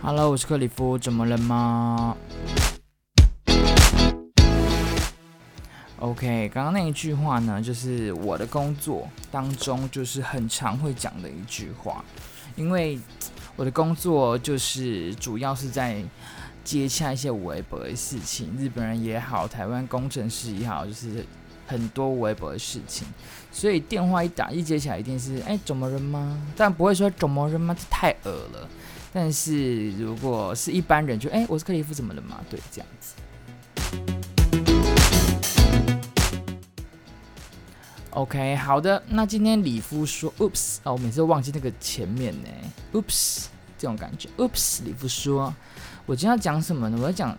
Hello，我是克里夫，怎么了吗？OK，刚刚那一句话呢，就是我的工作当中就是很常会讲的一句话，因为我的工作就是主要是在接洽一些微博的事情，日本人也好，台湾工程师也好，就是很多微博的事情，所以电话一打一接起来，一定是哎，怎么了吗？但不会说怎么了吗？这太恶了。但是如果是一般人就，就、欸、哎，我是克里夫，怎么了嘛？对，这样子。OK，好的。那今天里夫说，Oops，哦，我每次都忘记那个前面呢，Oops，这种感觉，Oops，里夫说，我今天要讲什么呢？我要讲，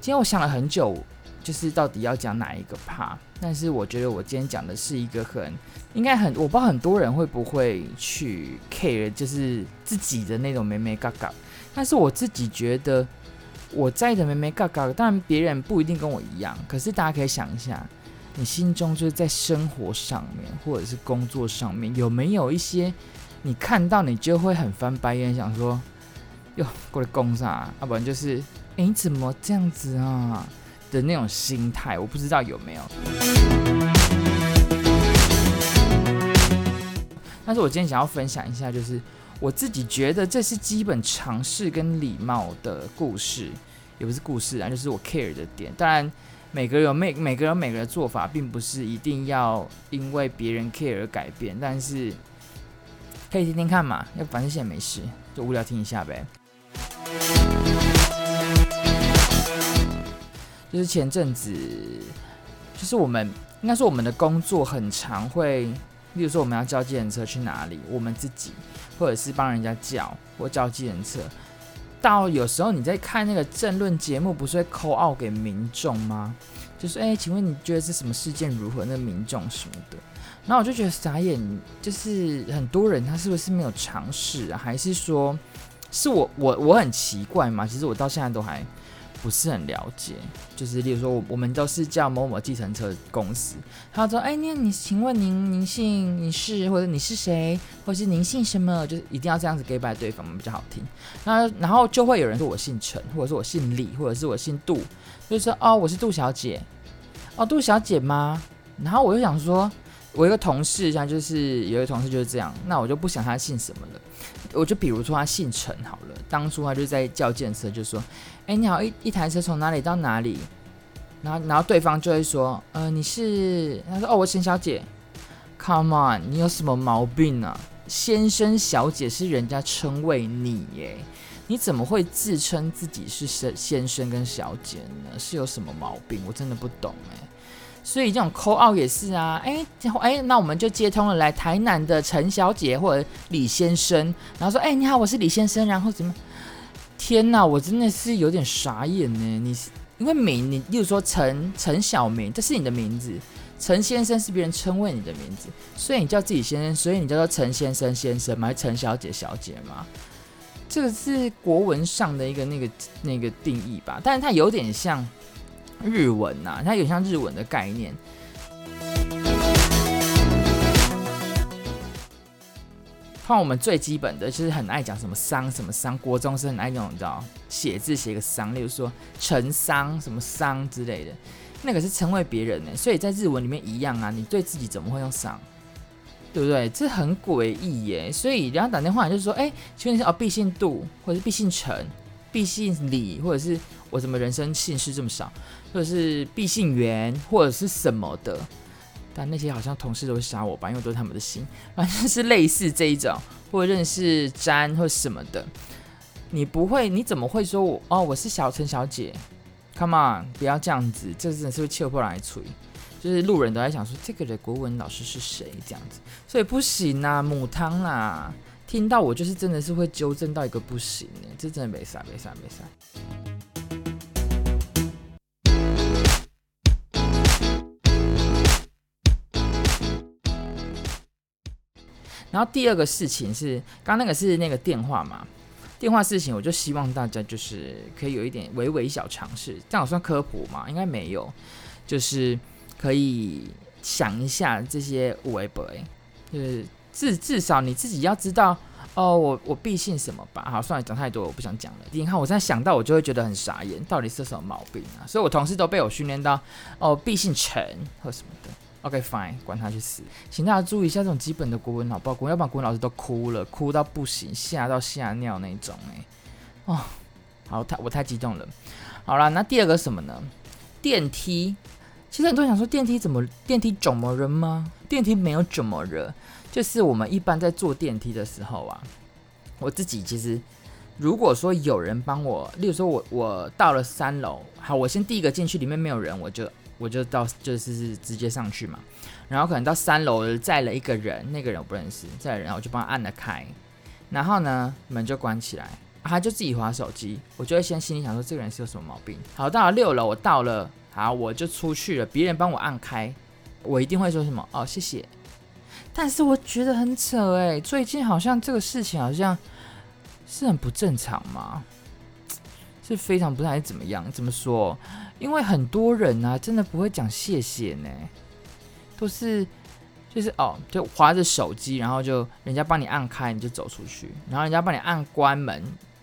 今天我想了很久。就是到底要讲哪一个 part，但是我觉得我今天讲的是一个很应该很，我不知道很多人会不会去 care，就是自己的那种美眉嘎嘎。但是我自己觉得我在的美眉嘎嘎，当然别人不一定跟我一样，可是大家可以想一下，你心中就是在生活上面或者是工作上面有没有一些你看到你就会很翻白眼，想说哟过来攻啥？要不然就是哎怎么这样子啊？的那种心态，我不知道有没有。但是我今天想要分享一下，就是我自己觉得这是基本常识跟礼貌的故事，也不是故事啊，就是我 care 的点。当然，每个人有每每个人每个人的做法，并不是一定要因为别人 care 而改变，但是可以听听看嘛，要反正现在没事，就无聊听一下呗。就是前阵子，就是我们应该说我们的工作很常会，例如说我们要叫计程车去哪里，我们自己或者是帮人家叫或叫计程车。到有时候你在看那个政论节目，不是会 call out 给民众吗？就是哎、请问你觉得是什么事件如何？那民众什么的，然后我就觉得傻眼，就是很多人他是不是没有尝试啊？还是说是我我我很奇怪吗？其实我到现在都还。不是很了解，就是例如说，我我们都是叫某某计程车公司，他说：“哎，那你请问您您姓你是或者你是谁，或是您姓什么？就是一定要这样子给拜对方比较好听。那然后就会有人说我姓陈，或者是我姓李，或者是我姓杜，就是说哦，我是杜小姐，哦，杜小姐吗？然后我就想说，我一个同事，像就是有一个同事就是这样，那我就不想他姓什么了，我就比如说他姓陈好了，当初他就在叫建设，就说。哎，你好，一一台车从哪里到哪里？然后，然后对方就会说，呃，你是？他说，哦，我陈小姐。Come on，你有什么毛病啊？先生、小姐是人家称谓你耶，你怎么会自称自己是先先生跟小姐呢？是有什么毛病？我真的不懂哎。所以这种 call out 也是啊。哎，哎，那我们就接通了来台南的陈小姐或者李先生，然后说，哎，你好，我是李先生，然后怎么？天呐，我真的是有点傻眼呢。你是因为名，你例如说陈陈小明，这是你的名字，陈先生是别人称谓你的名字，所以你叫自己先生，所以你叫做陈先生先生吗？陈小姐小姐吗？这个是国文上的一个那个那个定义吧，但是它有点像日文呐、它有像日文的概念。看我们最基本的就是很爱讲什么桑什么桑，国中是很爱那种你知道写字写个桑，例如说陈桑什么桑之类的，那个是称谓别人呢，所以在日文里面一样啊，你对自己怎么会用桑，对不对？这很诡异耶，所以人家打电话就是说，哎，请问一下哦，毕姓杜，或者是毕姓陈，毕姓李，或者是我怎么人生姓氏这么少，或者是毕姓源，或者是什么的。但那些好像同事都会杀我吧，因为都是他们的姓，反正是类似这一种，或者认识詹或什么的。你不会，你怎么会说我哦？我是小陈小姐，Come on，不要这样子，这真的是会切破来吹。就是路人都在想说，这个的国文老师是谁这样子，所以不行啊，母汤啊，听到我就是真的是会纠正到一个不行哎，这真的没啥没啥没啥。然后第二个事情是，刚刚那个是那个电话嘛，电话事情，我就希望大家就是可以有一点微微小尝试，这样算科普吗？应该没有，就是可以想一下这些微博，就是至至少你自己要知道哦，我我必信什么吧？好，算了，讲太多，我不想讲了。你看，我现在想到，我就会觉得很傻眼，到底是什么毛病啊？所以我同事都被我训练到，哦，必信陈或什么的。OK，fine，、管他去死。请大家注意一下这种基本的国文好不好？国，要不然国文老师都哭了，哭到不行，吓到吓尿那种哎、哦，好，太我太激动了。好了，那第二个什么呢？电梯。其实很多人想说，电梯怎么电梯怎么了吗？电梯没有怎么了，就是我们一般在坐电梯的时候啊，我自己其实如果说有人帮我，例如说我我到了三楼，好，我先第一个进去，里面没有人，我就我就到就是直接上去嘛，然后可能到三楼载了一个人，那个人我不认识，载人，我就帮他按了开，然后呢门就关起来，他就自己划手机，我就会先心里想说这个人是有什么毛病。好，到了六楼，我到了。好，我就出去了。别人帮我按开，我一定会说什么？哦，谢谢。但是我觉得很扯哎，最近好像这个事情好像是很不正常嘛，是非常不太怎么样？怎么说？因为很多人啊，真的不会讲谢谢呢，都是就是哦，就划着手机，然后就人家帮你按开，你就走出去，然后人家帮你按关门，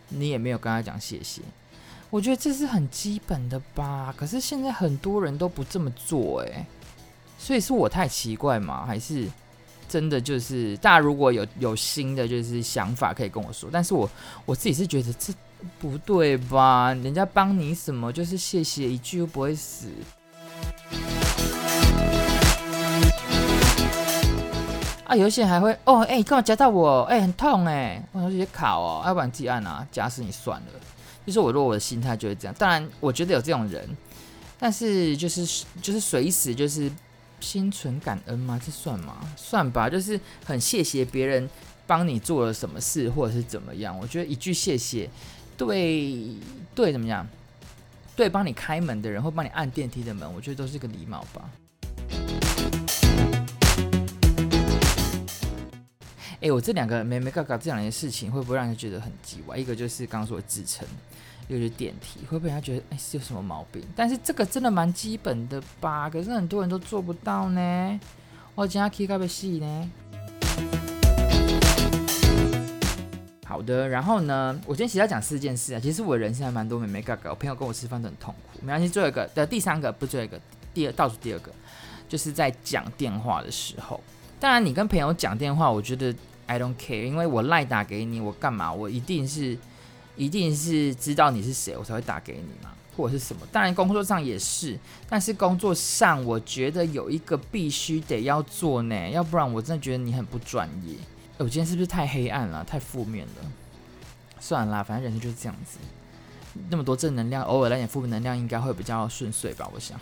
你也没有跟他讲谢谢。我觉得这是很基本的吧，可是现在很多人都不这么做诶，所以是我太奇怪吗？还是真的就是大家如果有有新的就是想法可以跟我说，但是我我自己是觉得这不对吧？人家帮你什么就是谢谢一句又不会死。啊，有些人还会哦，哎、欸，干嘛夹到我？哎、很痛哎，我说这些卡哦，要不然自己按啊，夹死你算了。就是我，如果我的心态就是这样。当然，我觉得有这种人，但是就是就是随时就是心存感恩吗？这算吗？算吧，就是很谢谢别人帮你做了什么事，或者是怎么样。我觉得一句谢谢，对对，怎么样？对，帮你开门的人或帮你按电梯的门，我觉得都是个礼貌吧。哎，我这两个没没搞搞这两件事情，会不会让人觉得很奇怪？一个就是刚刚说的自称，一个就是电梯，会不会他觉得哎是有什么毛病？但是这个真的蛮基本的吧？可是很多人都做不到呢。我今天可以告别戏呢。好的，然后呢，我今天其实要讲四件事啊。其实我人生还蛮多美眉角角，我朋友跟我吃饭都很痛苦。没关系，最后一个的第三个不最后一个，第二倒数第二个，就是在讲电话的时候。当然，你跟朋友讲电话，我觉得。I don't care，因为我赖打给你，我干嘛？我一定是，一定是知道你是谁，我才会打给你嘛，或者是什么？当然，工作上也是，但是工作上我觉得有一个必须得要做呢，要不然我真的觉得你很不专业。我今天是不是太黑暗了，太负面了？算了，反正人生就是这样子，那么多正能量，偶尔来点负面能量，应该会比较顺遂吧？我想，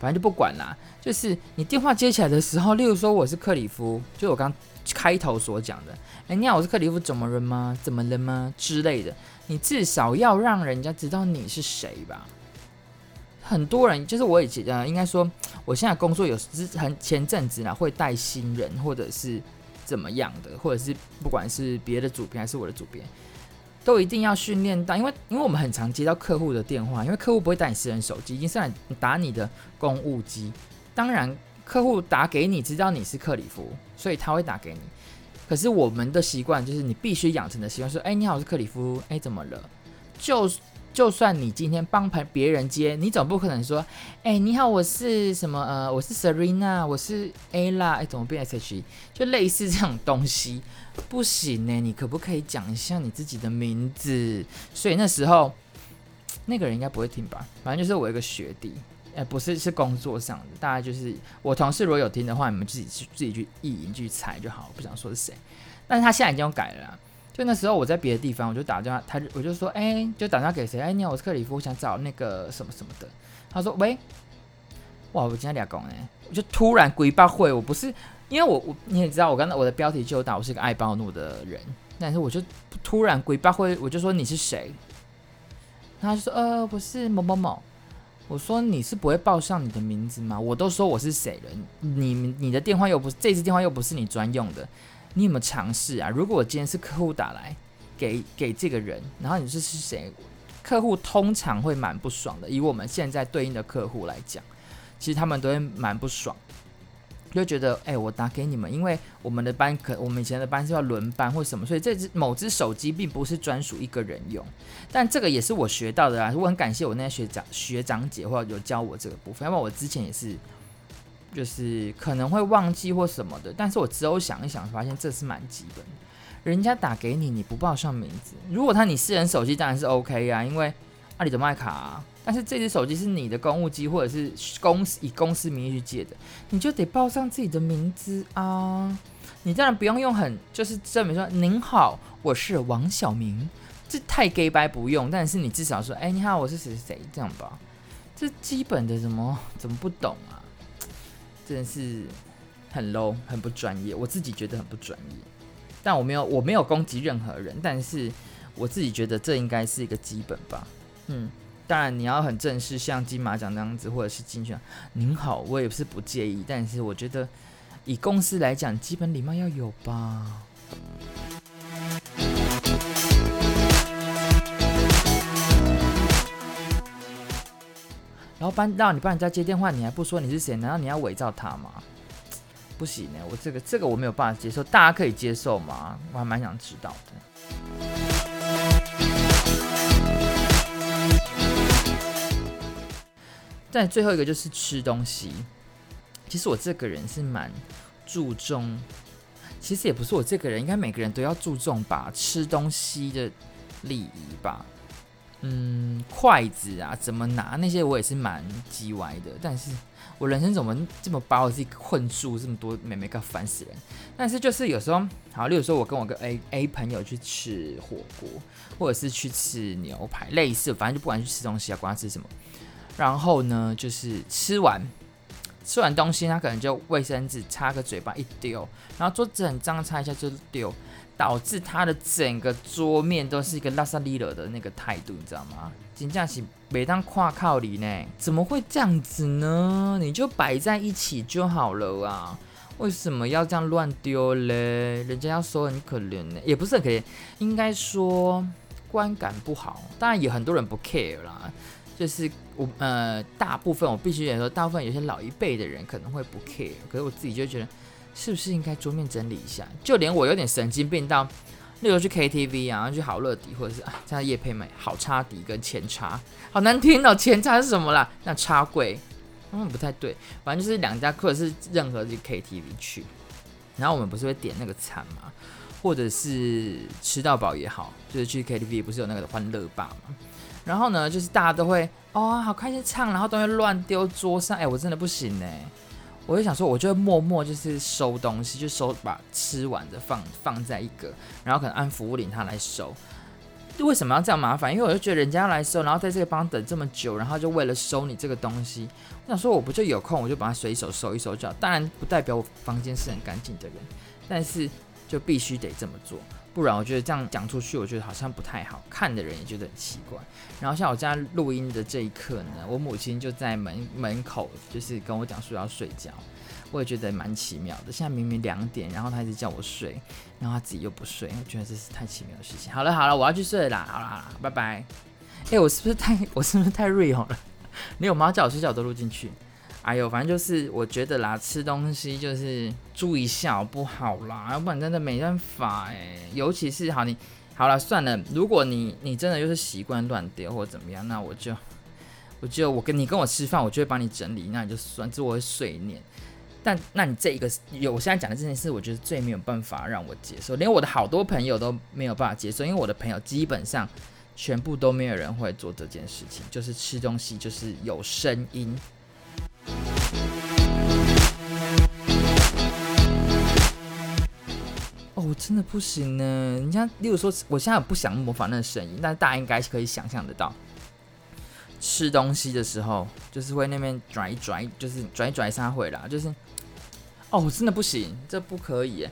反正就不管啦。就是你电话接起来的时候，例如说我是克里夫，就我刚。开头所讲的，哎，你好，我是克里夫，怎么了吗？怎么了吗？之类的，你至少要让人家知道你是谁吧。很多人就是我以前呃，应该说我现在工作有时很前阵子啦，会带新人或者是怎么样的，或者是不管是别的主编还是我的主编，都一定要训练到，因为因为我们很常接到客户的电话，因为客户不会打你私人手机，已经是来打你的公务机，当然。客户打给你，知道你是克里夫，所以他会打给你。可是我们的习惯就是，你必须养成的习惯说：“哎，你好，我是克里夫。哎，怎么了？”就就算你今天帮别别人接，你总不可能说：“哎，你好，我是什么？呃，我是 Serena，我是 A 啦。哎，怎么变 SHE？就类似这种东西，不行呢。你可不可以讲一下你自己的名字？所以那时候那个人应该不会听吧？反正就是我一个学弟。哎，不是，是工作上的。大家就是我同事，如果有听的话，你们自己去自己去意淫去猜就好。我不想说是谁，但是他现在已经改了。就那时候我在别的地方，我就打电话，他我就说，哎，就打电话给谁？哎，你好，我是克里夫，我想找那个什么什么的。他说，喂，哇，我今天俩讲哎，我就突然鬼八会，我不是因为我我你也知道，我刚才我的标题就打我是一个爱暴怒的人，但是我就突然鬼八会，我就说你是谁？他就说，呃，不是某某某。我说你是不会报上你的名字吗？我都说我是谁了，你你的电话又不是这支电话又不是你专用的，你有没有尝试啊？如果我今天是客户打来给给这个人，然后你说是谁？客户通常会蛮不爽的。以我们现在对应的客户来讲，其实他们都会蛮不爽。就觉得哎、我打给你们，因为我们的班可我们以前的班是要轮班或什么，所以这只某只手机并不是专属一个人用。但这个也是我学到的啊，我很感谢我那些学长学长姐或者有教我这个部分，要不然我之前也是就是可能会忘记或什么的。但是我之后想一想，发现这是蛮基本的。人家打给你，你不报上名字，如果他你私人手机当然是 OK 啊，因为阿里的麦卡啊。但是这只手机是你的公务机，或者是公司以公司名义去借的，你就得报上自己的名字啊！你当然不用用很就是证明说您好，我是王小明，这太 gay 掰不用。但是你至少说，哎，你好，我是谁谁谁这样吧？这基本的怎么怎么不懂啊？真的是很 low，很不专业，我自己觉得很不专业。但我没有我没有攻击任何人，但是我自己觉得这应该是一个基本吧，嗯。当然，你要很正式，像金马奖那样子，或者是金选。您好，我也不是不介意，但是我觉得以公司来讲，基本礼貌要有吧。老板让你帮人家接电话，你还不说你是谁？难道你要伪造他吗？不行呢，我这个这个我没有办法接受，大家可以接受吗？我还蛮想知道的。但最后一个就是吃东西。其实我这个人是蛮注重，其实也不是我这个人，应该每个人都要注重吧，吃东西的礼仪吧。嗯，筷子啊，怎么拿那些我也是蛮叽歪的。但是我人生怎么这么把我自己困住，这么多妹妹，搞烦死人。但是就是有时候，好，例如说我跟我个 A A 朋友去吃火锅，或者是去吃牛排，类似，反正就不管去吃东西啊，管他吃什么。然后呢，就是吃完吃完东西，他可能就卫生纸擦个嘴巴一丢，然后桌子很脏，擦一下就丢，导致他的整个桌面都是一个拉萨利勒的那个态度，你知道吗？真的是每当跨靠里呢，怎么会这样子呢？你就摆在一起就好了啊，为什么要这样乱丢嘞？人家要说很可怜呢，也不是很可怜，应该说观感不好。当然有很多人不 care 啦。就是我呃，大部分我必须得说，大部分有些老一辈的人可能会不 care，可是我自己就觉得，是不是应该桌面整理一下？就连我有点神经病到，例如去 KTV 啊，去好乐迪，或者是啊，在夜配美好插迪跟前插，好难听哦，前插是什么啦？那插柜，嗯，不太对，反正就是两家，或者是任何去 KTV 去，然后我们不是会点那个餐吗？或者是吃到饱也好，就是去 KTV 不是有那个欢乐吧吗？然后呢，就是大家都会哦，好开心唱，然后都会乱丢桌上，哎，我真的不行哎，我就想说，我就会默默就是收东西，就收把吃完的放放在一个，然后可能按服务领他来收。为什么要这样麻烦？因为我就觉得人家要来收，然后在这个帮等这么久，然后就为了收你这个东西，我想说我不就有空，我就把它随手收一收就好。当然不代表我房间是很干净的人，但是就必须得这么做。不然我觉得这样讲出去，我觉得好像不太好，看的人也觉得很奇怪。然后像我家录音的这一刻呢，我母亲就在门门口，就是跟我讲说要睡觉，我也觉得蛮奇妙的。现在明明两点，然后她一直叫我睡，然后她自己又不睡，我觉得这是太奇妙的事情。好了好了，我要去睡啦，好了好了，拜拜。哎、我是不是太我是不是太 real 了？你有妈叫我睡觉我都录进去。哎呦，反正就是我觉得啦，吃东西就是注意一下好不好啦，要不然真的没办法哎。尤其是好你好了算了，如果你你真的就是习惯乱丢或者怎么样，那我就我就我跟你跟我吃饭，我就会帮你整理，那你就算，这我会碎念。但那你这一个有我现在讲的这件事，我觉得最没有办法让我接受，连我的好多朋友都没有办法接受，因为我的朋友基本上全部都没有人会做这件事情，就是吃东西就是有声音。我真的不行呢。人家，例如说，我现在不想模仿那个声音，但是大家应该是可以想象得到，吃东西的时候就是会那边拽一拽，就是拽一拽三回啦，就是，哦，我真的不行，这不可以。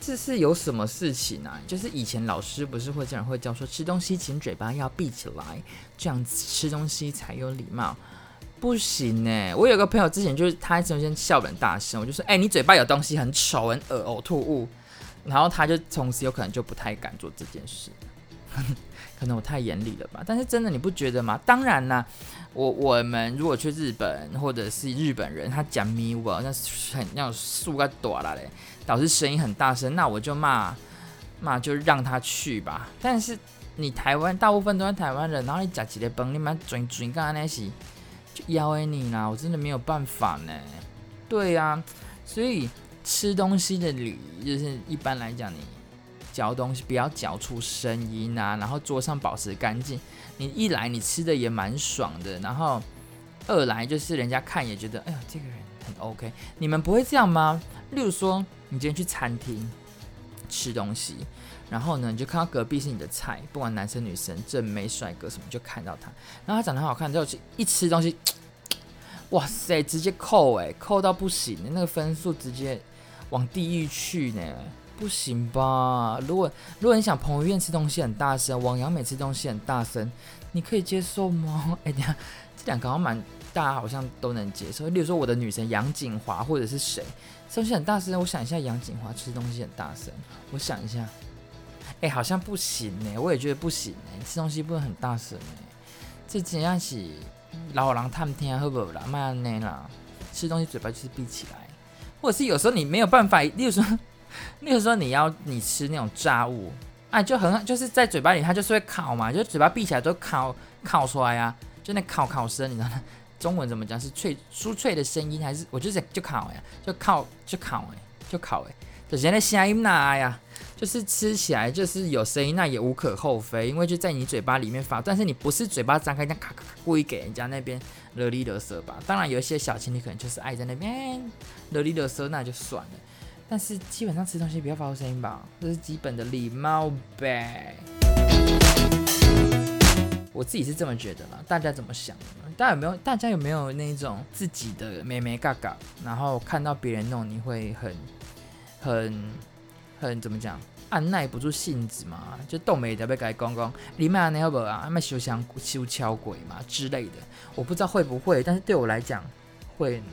这是有什么事情啊？就是以前老师不是会这样会教说，吃东西请嘴巴要闭起来，这样子吃东西才有礼貌。不行呢，我有个朋友之前就是他首先笑得很大声，我就说，哎、你嘴巴有东西很丑很恶呕吐物，然后他就从此有可能就不太敢做这件事。可能我太严厉了吧？但是真的你不觉得吗？当然啦，我我们如果去日本或者是日本人，他讲咪我那很要树个短了嘞，导致声音很大声，那我就骂骂就让他去吧。但是你台湾大部分都是台湾人，然后你讲几个崩，你妈转转干那些就邀你啦，我真的没有办法呢。对呀、啊，所以吃东西的礼就是一般来讲你。嚼东西不要嚼出声音啊，然后桌上保持干净。你一来你吃的也蛮爽的，然后二来就是人家看也觉得，哎呀，这个人很 OK。你们不会这样吗？例如说，你今天去餐厅吃东西，然后呢，你就看到隔壁是你的菜，不管男生女生、正妹帅哥什么，就看到他，然后他长得很好看，之后一吃东西，哇塞，直接扣哎，扣到不行，那个分数直接往地狱去呢。不行吧？如果如果你想彭于晏吃东西很大声，王阳美吃东西很大声，你可以接受吗？哎、欸，等下这两个好像蛮大家好像都能接受。例如说我的女神杨谨华或者是谁吃东西很大声，我想一下杨谨华吃东西很大声，我想一下，哎、好像不行呢。我也觉得不行呢，吃东西不能很大声呢。这怎样是老狼探天好不会啦？慢慢啦，吃东西嘴巴就是闭起来，或者是有时候你没有办法，例如说。例如说你要你吃那种炸物，啊，就很就是在嘴巴里，它就是会烤嘛，就嘴巴闭起来都烤烤出来啊，就那烤烤声，你知道吗？中文怎么讲？是脆酥脆的声音，还是我就是就烤呀，就烤就烤哎，就烤哎，就现在声音哪呀？就是吃起来就是有声音，那也无可厚非，因为就在你嘴巴里面发，但是你不是嘴巴张开，那咔咔故意给人家那边勒里勒瑟吧？当然有一些小情侣可能就是爱在那边勒里勒瑟，那就算了。但是基本上吃东西不要发出声音吧，这是基本的礼貌呗。我自己是这么觉得啦，大家怎么想？大家有没有？大家有没有那种自己的眉眉嘎嘎？然后看到别人弄，你会很、很、很怎么讲？按耐不住性子嘛？就动没得被改公公，你们那会啊？他们修香修敲鬼嘛之类的？我不知道会不会，但是对我来讲会呢。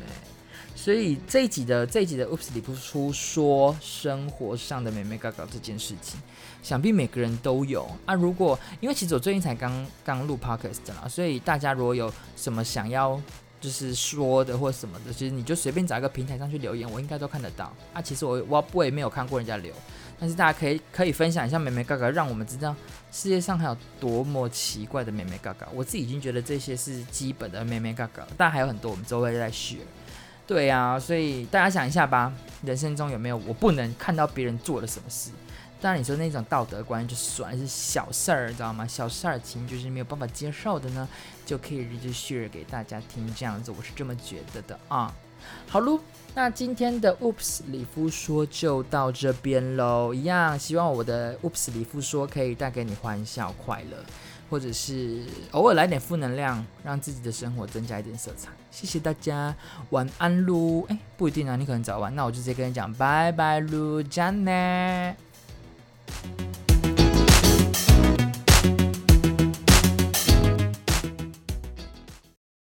所以这一集的这一集的 Oops 里不出说生活上的美眉角角这件事情，想必每个人都有啊。如果因为其实我最近才刚刚录 Podcast 啦，所以大家如果有什么想要就是说的或什么的，其实你就随便找一个平台上去留言，我应该都看得到啊。其实我我我也没有看过人家留，但是大家可以可以分享一下眉眉角角，让我们知道世界上还有多么奇怪的眉眉角角。我自己已经觉得这些是基本的眉眉角角，但还有很多我们周围在学。对呀、啊，所以大家想一下吧，人生中有没有我不能看到别人做了什么事？当然你说那种道德观就算是小事儿，知道吗？小事儿情就是没有办法接受的呢，就可以就 share 给大家听，这样子我是这么觉得的啊。好喽，那今天的 Oops 里夫说就到这边喽，一样希望我的 Oops 里夫说可以带给你欢笑快乐。或者是偶尔来点负能量，让自己的生活增加一点色彩。谢谢大家，晚安喽。哎，不一定啊，你可能早晚。那我就直接跟你讲，拜拜噜，加内。Thank you.